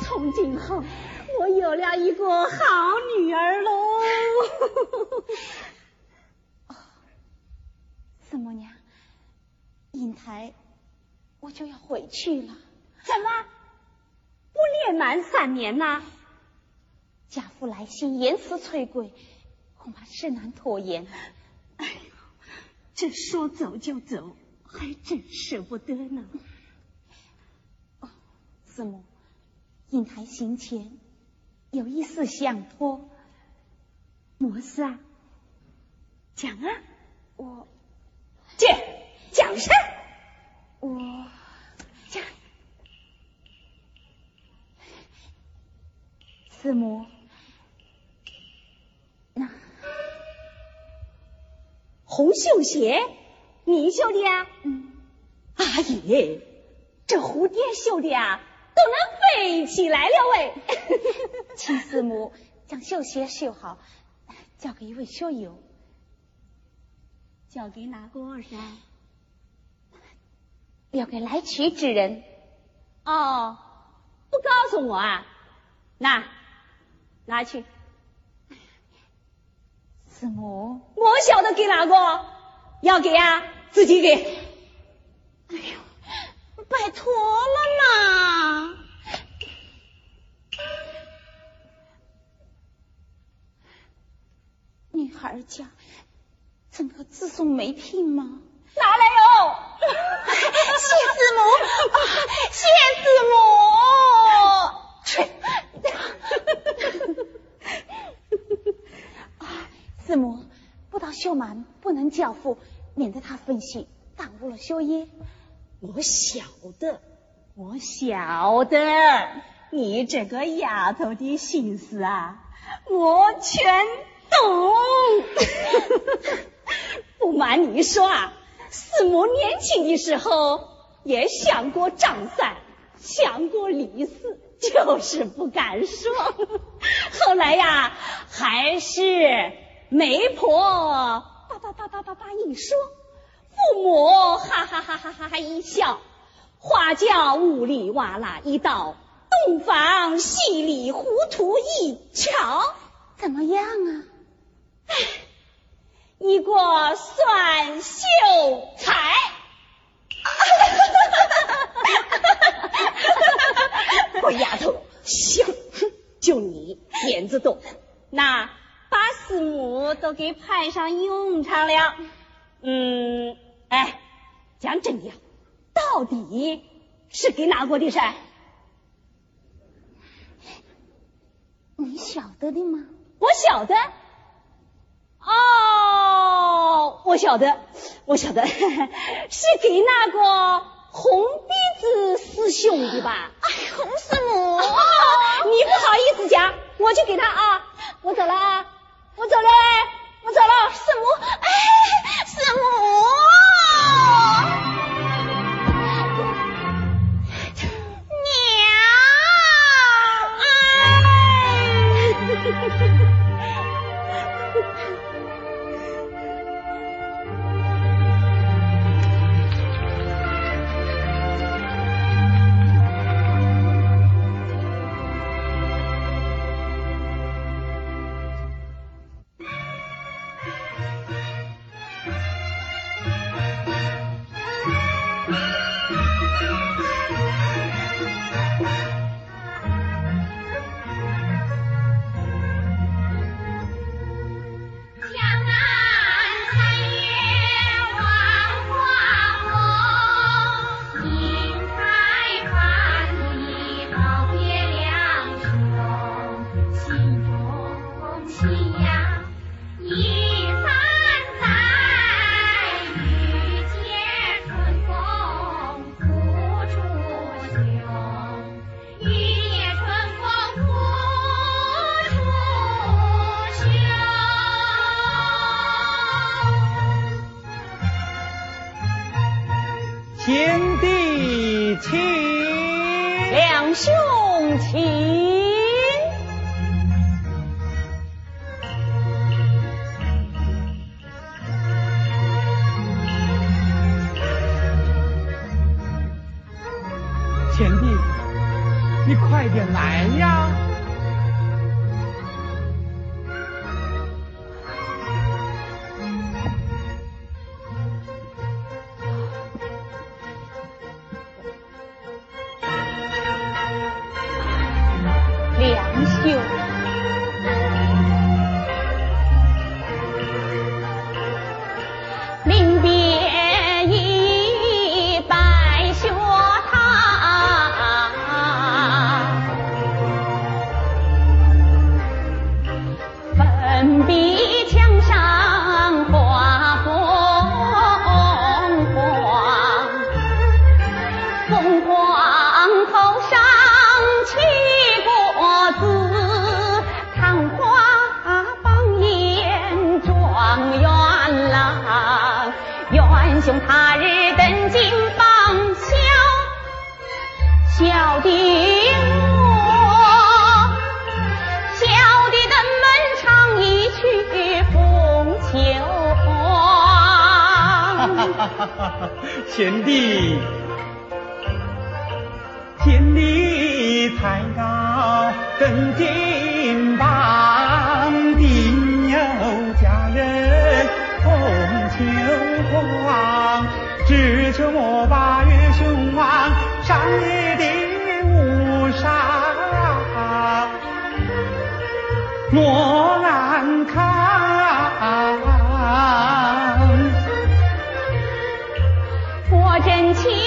从今后我有了一个好女儿喽。四母娘，英台，我就要回去了。怎么不年满三年呐？家父来信言辞催归，恐怕是难拖延。哎呦，这说走就走，还真舍不得呢。哦，四母，英台行前有一事想托。么事啊？讲啊！我。姐，讲啥？我讲。四母，那红绣鞋，你绣的呀？嗯。阿姨，这蝴蝶绣的呀，都能飞起来了喂！请师母将绣鞋绣好，交给一位学友。交给哪个噻？要给来取之人。哦，不告诉我啊？那，拿去。四母，我晓得给哪个？要给啊，自己给。拜托了嘛！女孩家。怎么自送媒聘吗？拿来哟！谢四母，谢四母。四 母，不到绣满不能教父，免得他分心耽误了学业。我晓得，我晓得，你这个丫头的心思啊，我全懂。不瞒你说啊，四母年轻的时候也想过张三，想过李四，就是不敢说。后来呀，还是媒婆叭叭叭叭叭叭一说，父母哈哈哈哈哈哈一笑，花轿呜里哇啦一道，洞房戏里糊涂一瞧，怎么样啊？一个算秀才，乖丫头，行，就你面子多，那把四母都给派上用场了。嗯，哎，讲真的，到底是给哪国的噻？你晓得的吗？我晓得。哦，我晓得，我晓得，是给那个红鼻子师兄的吧？哎，红师母，你不好意思讲，我去给他啊！我走了啊，我走了，我走了，师母，哎，师母。请，两兄请。贤弟，你快点来呀！兄他日登金榜，笑笑的我，笑的登门唱一曲《凤求凰》。贤弟，贤弟才高，登金。我难堪。我真情